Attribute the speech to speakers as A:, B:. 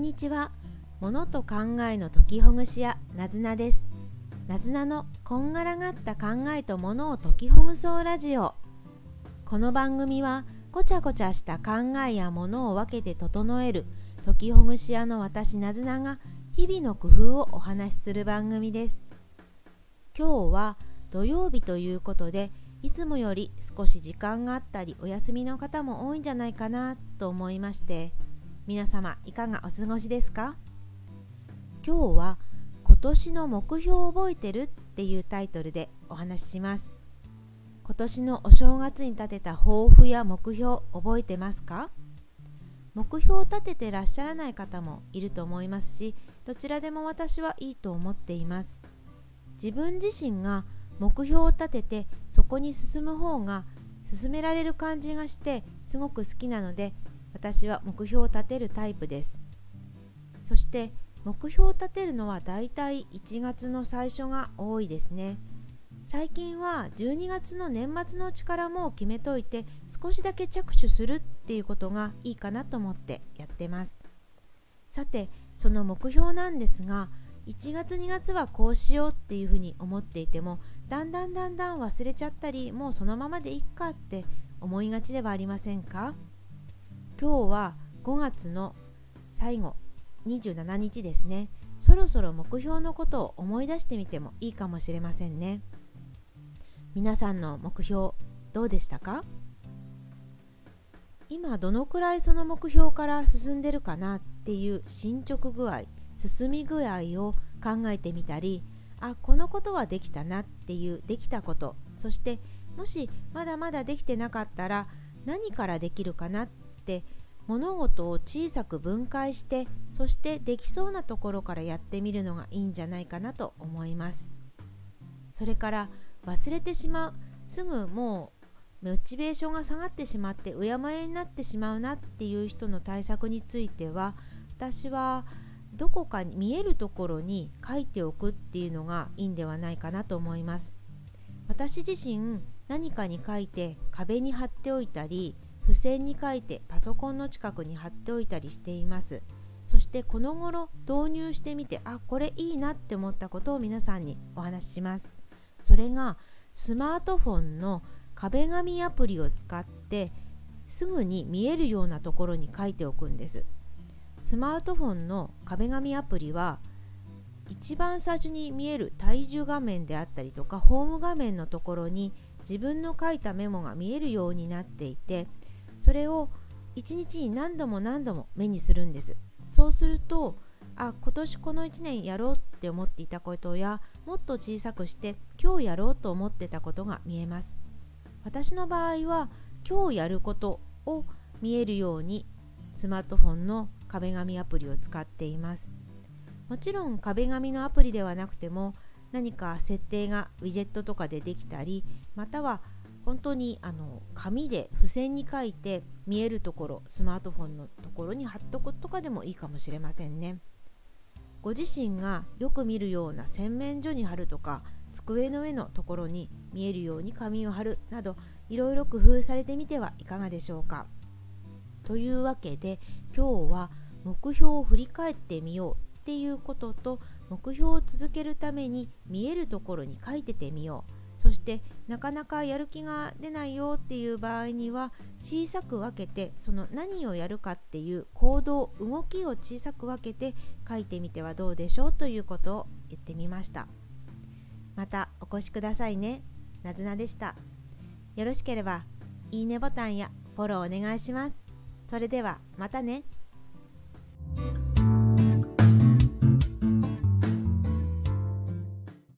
A: んにちは。物と考えの解きほぐし屋なずなです。なずなのこんがらがった考えと物を解きほぐそうラジオ。この番組はごちゃごちゃした考えや物を分けて整える解きほぐし屋の私なずなが日々の工夫をお話しする番組です。今日は土曜日ということでいつもより少し時間があったりお休みの方も多いんじゃないかなと思いまして皆様いかがお過ごしですか？今日は今年の目標を覚えてるっていうタイトルでお話しします。今年のお正月に立てた抱負や目標覚えてますか？目標を立ててらっしゃらない方もいると思いますしどちらでも私はいいと思っています。自分自身が目標を立ててそこに進む方が進められる感じがしてすごく好きなので私は目標を立てるタイプです。そして目標を立てるのはだいたい1月の最初が多いですね。最近は12月の年末のうちからもう決めといて少しだけ着手するっていうことがいいかなと思ってやってます。さてその目標なんですが1月2月はこうしようっていうふうに思っていてもだんだんだんだん忘れちゃったりもうそのままでいっかって思いがちではありませんか？今日は5月の最後27日ですね。そろそろ目標のことを思い出してみてもいいかもしれませんね。皆さんの目標どうでしたか？今どのくらいその目標から進んでるかなっていう進捗具合進み具合を考えてみたりあこのことはできたなっていうできたことそしてもしまだまだできてなかったら何からできるかなって物事を小さく分解してそしてできそうなところからやってみるのがいいんじゃないかなと思います。それから忘れてしまう。すぐもうモチベーションが下がってしまってうやむやになってしまうなっていう人の対策については私はどこかに見えるところに書いておくっていうのがいいんではないかなと思います。私自身何かに書いて壁に貼っておいたり付箋に書いてパソコンの近くに貼っておいたりしています。そしてこの頃導入してみてあこれいいなって思ったことを皆さんにお話しします。それがスマートフォンの壁紙アプリを使ってすぐに見えるようなところに書いておくんです。スマートフォンの壁紙アプリは一番最初に見える体重画面であったりとかホーム画面のところに自分の書いたメモが見えるようになっていてそれを1日に何度も何度も目にするんです。そうするとあ今年この1年やろうって思っていたことやもっと小さくして今日やろうと思ってたことが見えます。私の場合は今日やることを見えるようにスマートフォンの壁紙アプリを使っています。もちろん壁紙のアプリではなくても何か設定がウィジェットとかでできたりまたは本当にあの紙で付箋に書いて見えるところスマートフォンのところに貼っとくとかでもいいかもしれませんね。ご自身がよく見るような洗面所に貼るとか机の上のところに見えるように紙を貼るなどいろいろ工夫されてみてはいかがでしょうか。というわけで今日は目標を振り返ってみようっていうことと目標を続けるために見えるところに書いててみよう。そしてなかなかやる気が出ないよっていう場合には小さく分けてその何をやるかっていう行動動きを小さく分けて書いてみてはどうでしょうということを言ってみました。またお越しくださいね。なずなでした。よろしければいいねボタンやフォローお願いします。それではまたね。